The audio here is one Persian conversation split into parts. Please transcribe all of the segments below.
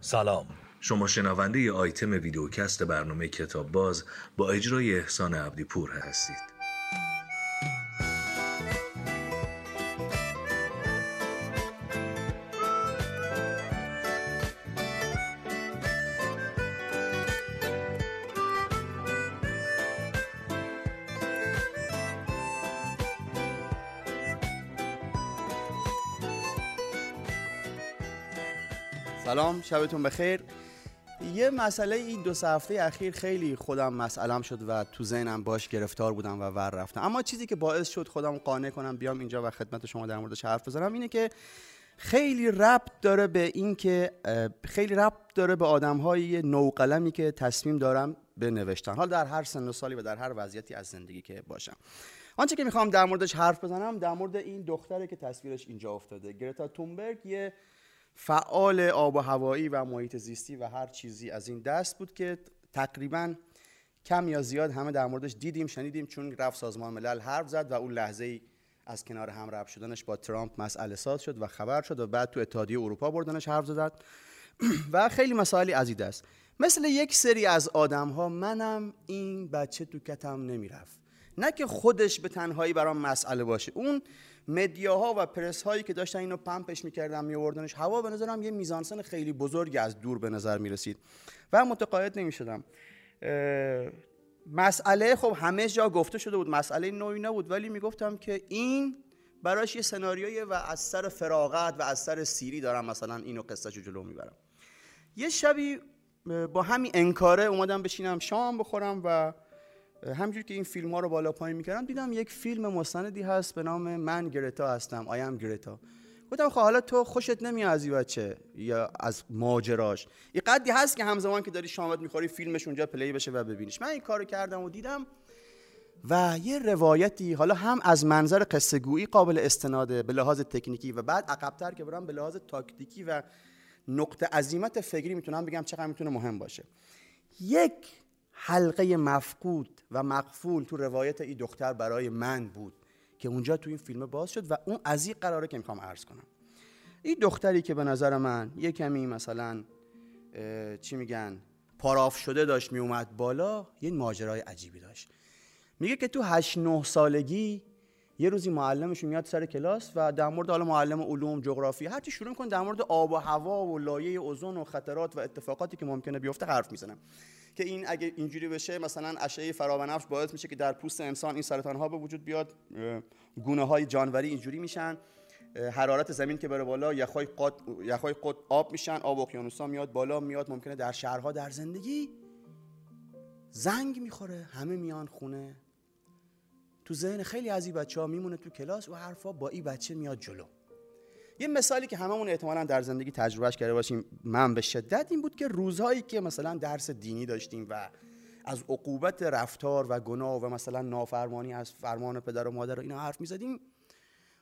سلام. شما شنونده ی آیتم ویدیوکست برنامه کتاب باز با اجرای احسان عبدی پور هستید. سلام شبتون بخیر. یه مسئله این دو سه هفته اخیر خیلی خودم مسئلم شد و تو ذهنم باش گرفتار بودم و ور رفتم. اما چیزی که باعث شد خودم قانع کنم بیام اینجا و خدمت شما در موردش حرف بزنم اینه که خیلی ربط داره به این که خیلی ربط داره به آدم های نوقلمی که تصمیم دارم به نوشتن حال در هر سن و سالی و در هر وضعیتی از زندگی که باشم. آنچه که می‌خوام در موردش حرف بزنم در مورد این دختره که تصویرش اینجا افتاده گرتا تومبرگ یه فعال آب و هوایی و محیط زیستی و هر چیزی از این دست بود که تقریبا کم یا زیاد همه در موردش دیدیم شنیدیم چون رفت سازمان ملل حرف زد و اون لحظه ای از کنار هم رفت شدنش با ترامپ مسئله ساز شد و خبر شد و بعد تو اتحادیه اروپا بردنش حرف زد و خیلی مسائلی این دست مثل یک سری از آدم ها منم این بچه تو کتم نمی‌رفت. نه که خودش به تنهایی برام مسئله باشه. اون مدیاها و پرس هایی که داشتن اینو پمپش می‌کردن میوردنش هوا به نظرم یه میزانسن خیلی بزرگی از دور به نظر می‌رسید. و متقاعد نمی‌شدم. مسئله خب همه جا گفته شده بود. مسئله نوعی نبود ولی می‌گفتم که این براش یه سناریوی و از سر فراغت و از سر سیری دارم مثلا اینو قصه جلو می‌برم. یه شبی با همین انکاره اومدم بشینم شام بخورم و همجور که این فیلم ها رو بالا پایین می‌کردم دیدم یک فیلم مستندی هست به نام من گرتا هستم آیم گرتا. گفتم خب حالا تو خوشت نمیاد از این بچه یا از ماجراش؟ یه قدی هست که همزمان که داری شامت می‌خوری فیلمش اونجا پلی بشه و ببینیش. من این کارو کردم و دیدم و یه روایتی حالا هم از منظر قصه گویی قابل استناده به لحاظ تکنیکی و بعد عقبتر که برم به لحاظ تاکتیکی و نقطه عظیمت فکری می‌تونم بگم چقدر می‌تونه مهم باشه. یک حلقه مفقود و مقفول تو روایت این دختر برای من بود که اونجا تو این فیلم باز شد و اون از این قراره که می‌خوام عرض کنم. این دختری که به نظر من یه کمی مثلا چی میگن پاراف شده داشت میومد بالا یه ماجرای عجیبی داشت. میگه که تو هشت نه سالگی یه روزی معلمش میاد سر کلاس و در مورد حالا معلم علوم جغرافی هر چی شروع می‌کنه در مورد آب و هوا و لایه اوزون و خطرات و اتفاقاتی که ممکنه بیفته حرف می‌زنه. که این اگه اینجوری بشه مثلا اشعه فرابنفش باعث میشه که در پوست انسان این سرطان ها به وجود بیاد گونه های جانوری اینجوری میشن حرارت زمین که بره بالا یخهای قد یخهای قد آب میشن آب اقیانوسا میاد بالا میاد ممکنه در شهرها در زندگی زنگ می‌خوره همه میان خونه. تو ذهن خیلی از این بچه ها میمونه تو کلاس و حرفا با این بچه میاد جلو. یه مثالی که هممون احتمالا در زندگی تجربهش کرده باشیم من به شدت این بود که روزهایی که مثلا درس دینی داشتیم و از عقوبت رفتار و گناه و مثلا نافرمانی از فرمان پدر و مادر و اینا حرف می‌زدیم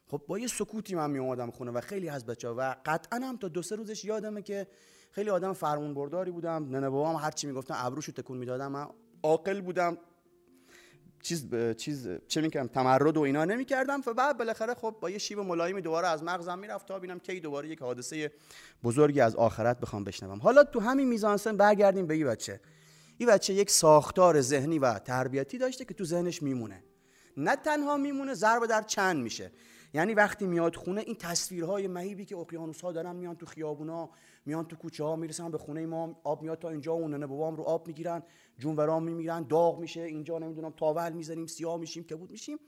خب با یه سکوتی من می اومدم خونه و خیلی از بچه ها و قطعا هم تا دو سه روزش یادمه که خیلی آدم فرمون برداری بودم ننه بابام هر چی می‌گفتن ابروشو تکون می‌دادم من عاقل بودم. چیز چیز چه می‌کنم تمرد و اینا نمی‌کردم. و بعد بالاخره خب با یه شیب ملایمی دوباره از مغزم می‌رفت تا ببینم کی دوباره یک حادثه بزرگی از آخرت بخوام بشنوم. حالا تو همین میزانسن برگردیم به این بچه. این بچه یک ساختار ذهنی و تربیتی داشته که تو ذهنش میمونه. نه تنها میمونه ضرب در چند میشه. یعنی وقتی میاد خونه این تصویرهای مهیبی که اقیانوس ها دارن میان تو خیابونا میان تو کوچه ها می‌رسن به خونه ما آب میاد تا اینجا اون ننه بابام رو آب می‌گیرن جونورام میمیرن داغ میشه اینجا نمی‌دونم تاول می‌زنیم سیاه میشیم کبود میشیم.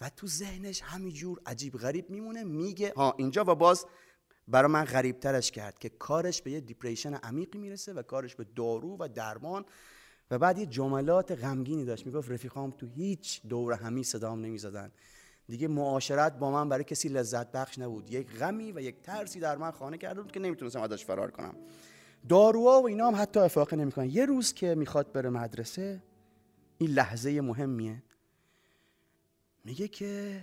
و تو ذهنش همینجور عجیب غریب میمونه میگه ها اینجا و باز برای من غریب ترش کرد که کارش به یه دیپریشن عمیقی می‌رسه و کارش به دارو و درمان. و بعد یه جملات غمگینی داشت می‌گفت رفیقام تو هیچ دور همی صدام نمی‌زدن. دیگه معاشرت با من برای کسی لذت بخش نبود. یک غمی و یک ترسی در من خانه کرده بود که نمی‌تونستم ازش فرار کنم. داروها و اینا هم حتی افاقه نمی‌کنن. یه روز که می‌خواد بره مدرسه این لحظه مهمیه. میگه که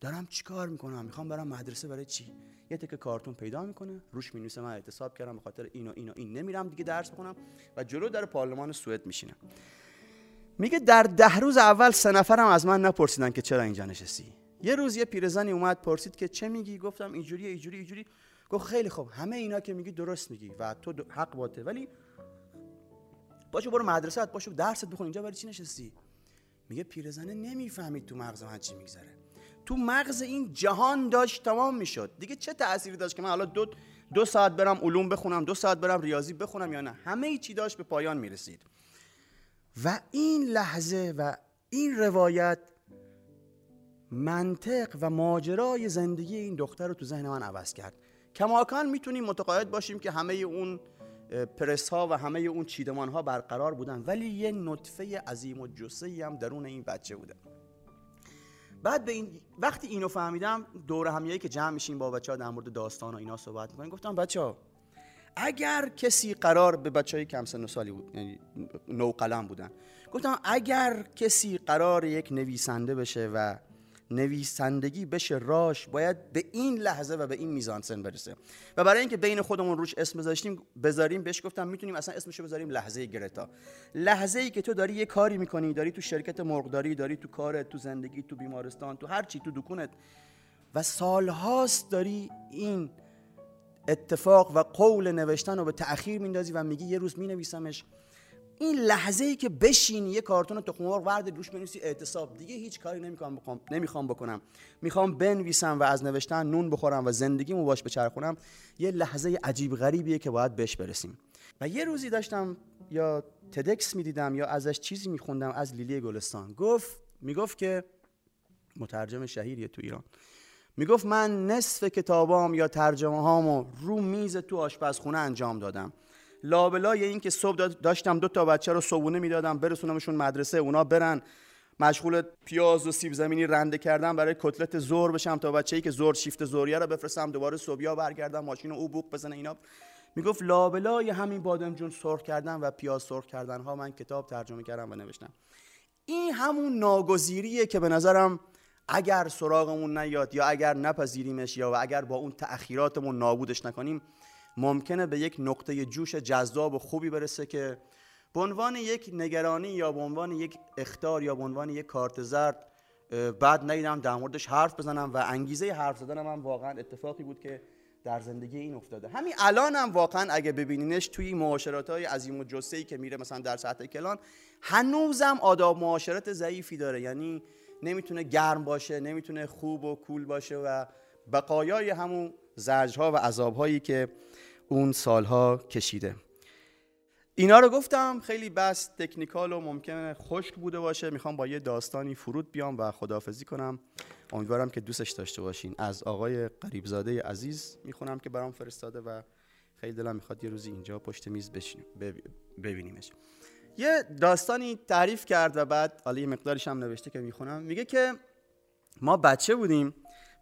دارم چیکار می‌کنم؟ می‌خوام برم مدرسه برای چی؟ یه تک کارتون پیدا می‌کنه. روش می‌نویسه من اعتصاب کردم به خاطر اینو اینو این. نمیرم دیگه درس بخونم و جلو در پارلمان سوئد میشینم. میگه در ده روز اول سه نفرم از من نپرسیدن که چرا اینجا نشستی. یه روز یه پیرزنی اومد پرسید که چه میگی؟ گفتم اینجوری اینجوری اینجوری گفت خیلی خوب همه اینا که میگی درست میگی و تو حق باته. ولی باشو برو مدرسه باشو درست بخون اینجا برای چی نشستی؟ میگه پیرزنه نمی‌فهمید تو مغز من چی میگذره. تو مغز این جهان داشت تمام می‌شد. دیگه چه تأثیری داشت که من حالا دو دو ساعت برم علوم بخونم دو ساعت برم ریاضی بخونم یا نه؟ همه چی داشت به پایان می‌رسید. و این لحظه و این روایت منطق و ماجرای زندگی این دختر رو تو ذهن من عوض کرد. کماکان می‌تونیم متقاعد باشیم که همه اون پرس ها و همه اون چیدمان ها برقرار بودن. ولی یه نطفه عظیم و جسه هم درون این بچه بوده. بعد به این وقتی اینو فهمیدم دور همیایی که جمع میشیم با بچه ها در مورد داستان و اینا صحبت می‌کنیم گفتم بچه ها اگر کسی قرار به بچه های کم سن و سالی بود یعنی نو قلم بودن گفتم اگر کسی قرار یک نویسنده بشه و نویسندگی بشه راش باید به این لحظه و به این میزان سن برسه. و برای اینکه بین خودمون روش اسم بذاشتیم بذاریم بهش گفتم می‌تونیم اصلا اسمشو بذاریم لحظه گرتا. لحظه ای که تو داری یه کاری می‌کنی داری تو شرکت مرغداری داری تو کارت تو زندگی تو بیمارستان تو هر چی تو دکونت و سالهاست داری این اتفاق و قول نوشتن رو به تأخیر میندازی و میگی یه روز مینویسمش. این لحظه ای که بشینی یه کارتون تخم مرغ ورد روش بنویسی اعتصاب. دیگه هیچ کاری نمی‌خوام بکنم نمی‌خوام بکنم. می‌خوام بنویسم و از نوشتن نون بخورم و زندگیمو باش بچرخونم یه لحظه عجیب غریبیه که باید بهش برسیم. و یه روزی داشتم یا تدکس می‌دیدم یا ازش چیزی میخوندم از لیلی گلستان. گفت می‌گفت که مترجم شهیریه تو ایران. می‌گفت من نصف کتابام یا ترجمه هامو رو میز تو آشپزخونه انجام دادم. لابلای این که صبح داشتم دو تا بچه رو صبونه می‌دادم برسونمشون مدرسه اونا برن. مشغول پیاز و سیب زمینی رنده کردن برای کتلت زور بشم تا بچه‌ای که زور شیفت زوریه رو بفرستم دوباره صبحیا برگردم ماشین او بوق بزنه اینا. می‌گفت لابلای همین بادمجون سرخ کردن و پیاز سرخ کردن ها من کتاب ترجمه کردم و نوشتم. این همون ناگزیریه که به نظرم اگر سراغمون نیاد یا اگر نپذیریمش یا و اگر با اون تأخیراتمون نابودش نکنیم ممکنه به یک نقطه جوش جذاب و خوبی برسه که به عنوان یک نگرانی یا به عنوان یک اختار یا به عنوان یک کارت زرد بعد نیدم در موردش حرف بزنم و انگیزه حرف زدنم هم واقعا اتفاقی بود که در زندگی این افتاده. همین الان هم واقعا اگه ببینینش توی معاشرات های عظیم و ای که میره مثلا در سطح کلان هنوزم آداب معاشرت ضعیفی داره. یعنی نمی‌تونه گرم باشه نمی‌تونه خوب و کول باشه و بقایای همون زجرها و عذابهایی که اون سالها کشیده. اینا رو گفتم خیلی بس تکنیکال و ممکنه خشک بوده باشه. می‌خوام با یه داستانی فرود بیام و خداحافظی کنم. امیدوارم که دوستش داشته باشین. از آقای قریبزاده عزیز می‌خونم که برام فرستاده و خیلی دلم می‌خواد یه روزی اینجا پشت میز ببینیمش. یه داستانی تعریف کرد و بعد حالا یه مقدارش هم نوشته که می‌خونم. میگه که ما بچه بودیم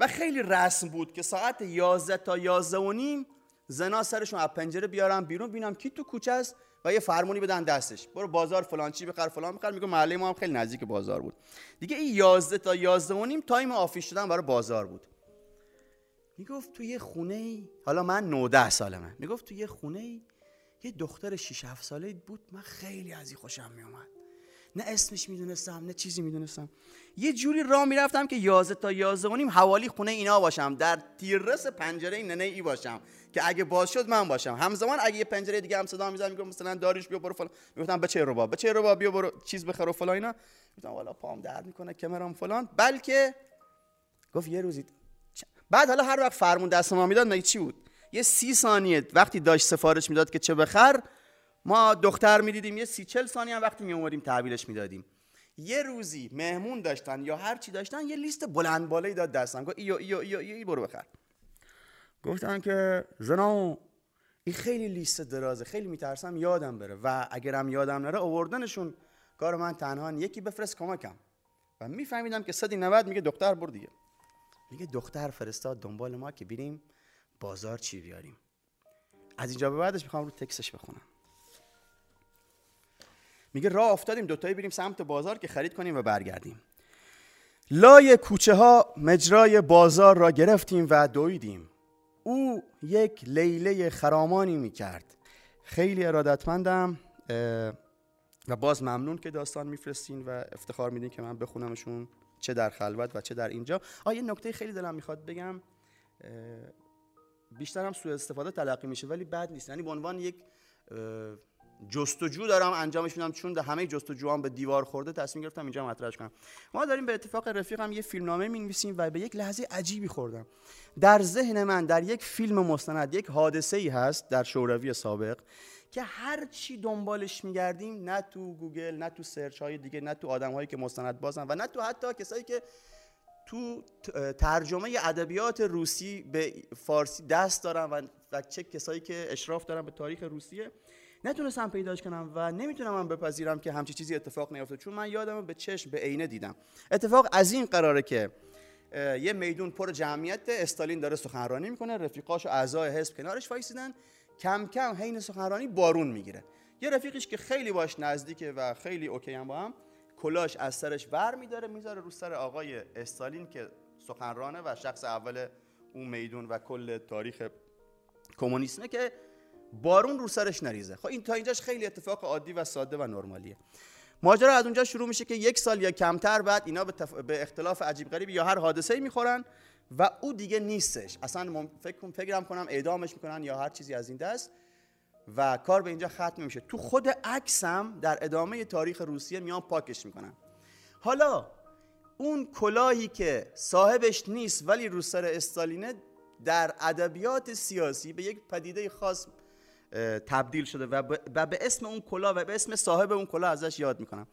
و خیلی رسم بود که ساعت 11 تا 11 و نیم زنا سرشون از پنجره بیارن بیرون ببینن کی تو کوچه است و یه فرمونی بدن دستش. برو بازار فلان چی بخر فلان بخر. میگه محله ما هم خیلی نزدیک بازار بود. دیگه این 11 تا 11 و نیم time آفیش شدن برای بازار بود. می‌گفت تو یه خونه ای حالا من 19 سالمه می‌گفت تو یه خونه ای یه دختر 6 7 ساله بود. من خیلی از این خوشم میومد نه اسمش می‌دونستم نه چیزی می‌دونستم. یه جوری راه می‌رفتم که 11 تا 11 و نیم حوالی خونه اینا باشم. در تیررس پنجره ننه ای باشم که اگه باز شد من باشم. همزمان اگه یه پنجره دیگه هم صدا می‌زنم میگم مثلا داریش بیا برو فلان. می‌گفتم بچه رو با بچه رو با بیا برو چیز بخر و فلان اینا. گفتم والا پام درد می‌کنه کمرم فلان. بلکه گفت یه روزی بعد حالا هر وقت فرمون دست ما می‌داد مگه چی بود؟ یه سی ثانیه وقتی داشت سفارش می‌داد که چه بخر ما دختر می‌دیدیم یه سی چل ثانیه هم وقتی می اومدیم تحویلش می‌دادیم. یه روزی مهمون داشتن یا هر چی داشتن یه لیست بلند بالایی داد دستم گفت ایو ایو ایو, ایو, ایو برو بخر. گفتن که زنا این خیلی لیست درازه. خیلی میترسم یادم بره. و اگرم یادم نره آوردنشون. کار من تنها یکی بفرست کمکم. و میفهمیدم که صدی 90 میگه دختر بر دیگه. میگه دختر فرستاد دنبال ما که بریم بازار چی بیاریم. از اینجا به بعدش می‌خوام رو تکسش بخونم. میگه راه افتادیم دوتایی بریم سمت بازار که خرید کنیم و برگردیم. لای کوچه ها مجرای بازار را گرفتیم و دویدیم. او یک لیله خرامانی می‌کرد. خیلی ارادتمندم و باز ممنون که داستان میفرستین و افتخار میدین که من بخونمشون چه در خلوت و چه در اینجا. آه یه نکته خیلی دلم می‌خواد بگم بیشتر هم سوء استفاده تلقی میشه ولی بد نیست. یعنی به عنوان یک جستجو دارم انجامش میدم. چون در همه جستجوام به دیوار خورده تصمیم گرفتم اینجا مطرحش کنم. ما داریم به اتفاق رفیقم یه فیلمنامه می‌نویسیم و به یک لحظه عجیبی خوردم. در ذهن من در یک فیلم مستند یک حادثه ای هست در شوروی سابق که هر چی دنبالش میگردیم نه تو گوگل نه تو search های دیگه نه تو آدم هایی که مستند بازن و نه تو حتی کسایی که تو ترجمه ادبیات روسی به فارسی دست دارن و چه کسایی که اشراف دارن به تاریخ روسیه نتونستم پیداش کنم و نمی‌تونم من بپذیرم که همچی چیزی اتفاق نیفته چون من یادم به چشم به عینه دیدم. اتفاق از این قراره که یه میدون پر جمعیت استالین داره سخنرانی می‌کنه رفیقاش و اعضای حزب کنارش وایسیدن. کم کم حین سخنرانی بارون می‌گیره. یه رفیقش که خیلی باش نزدیکه و خیلی اوکی هم با هم کلاش از سرش ور میداره می‌ذاره رو سر آقای استالین که سخنرانه و شخص اول اون میدون و کل تاریخ کمونیسمه که بارون رو سرش نریزه. خب این تا اینجاش خیلی اتفاق عادی و ساده و نرمالیه. ماجرا از اونجا شروع میشه که یک سال یا کمتر بعد اینا به, به اختلاف عجیب غریب یا هر حادثه‌ای می‌خورن و او دیگه نیستش. اصلا فکر فکرم کنم اعدامش می‌کنن یا هر چیزی از این دست و کار به اینجا ختم میشه. تو خود عکسم در ادامه تاریخ روسیه میان پاکش می‌کنن. حالا اون کلاهی که صاحبش نیست ولی رو سر استالینه در ادبیات سیاسی به یک پدیده خاص تبدیل شده و به اسم اون کلاه و به اسم صاحب اون کلاه ازش یاد می‌کنم.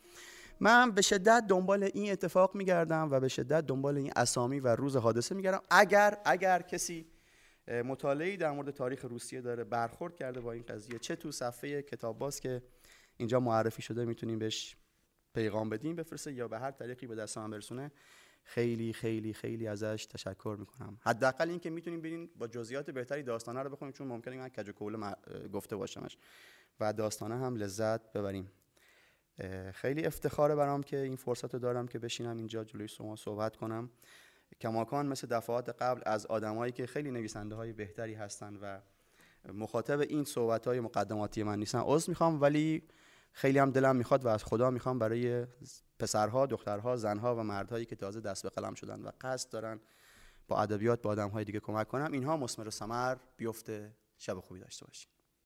من به شدت دنبال این اتفاق میگردم و به شدت دنبال این اسامی و روز حادثه میگردم. اگر اگر کسی مطالعه در مورد تاریخ روسیه داره برخورد کرده با این قضیه چه تو صفحه کتاب باز که اینجا معرفی شده می‌تونیم بهش پیغام بدیم بفرسته یا به هر طریقی به دست من برسونه. خیلی خیلی خیلی ازش تشکر می‌کنم. حداقل اینکه می‌تونیم ببینیم با جزئیات بهتری داستانه رو بخونیم چون ممکنه من کج و گفته باشمش. و داستانه هم لذت ببریم. خیلی افتخاره برام که این فرصت رو دارم که بشینم اینجا جلوی شما صحبت کنم. کماکان مثل دفعات قبل از آدمایی که خیلی نویسنده های بهتری هستن و مخاطب این صحبت های مقدماتی من نیستن. عذر می‌خوام ولی خیلی هم دلم می‌خواد و از خدا می‌خوام برای پسرها، دخترها، زنها و مردهایی که تازه دست به قلم شدن و قصد دارن با ادبیات با آدمهای دیگه کمک کنم اینها مسمر و ثمر بیفته. شب خوبی داشته باشید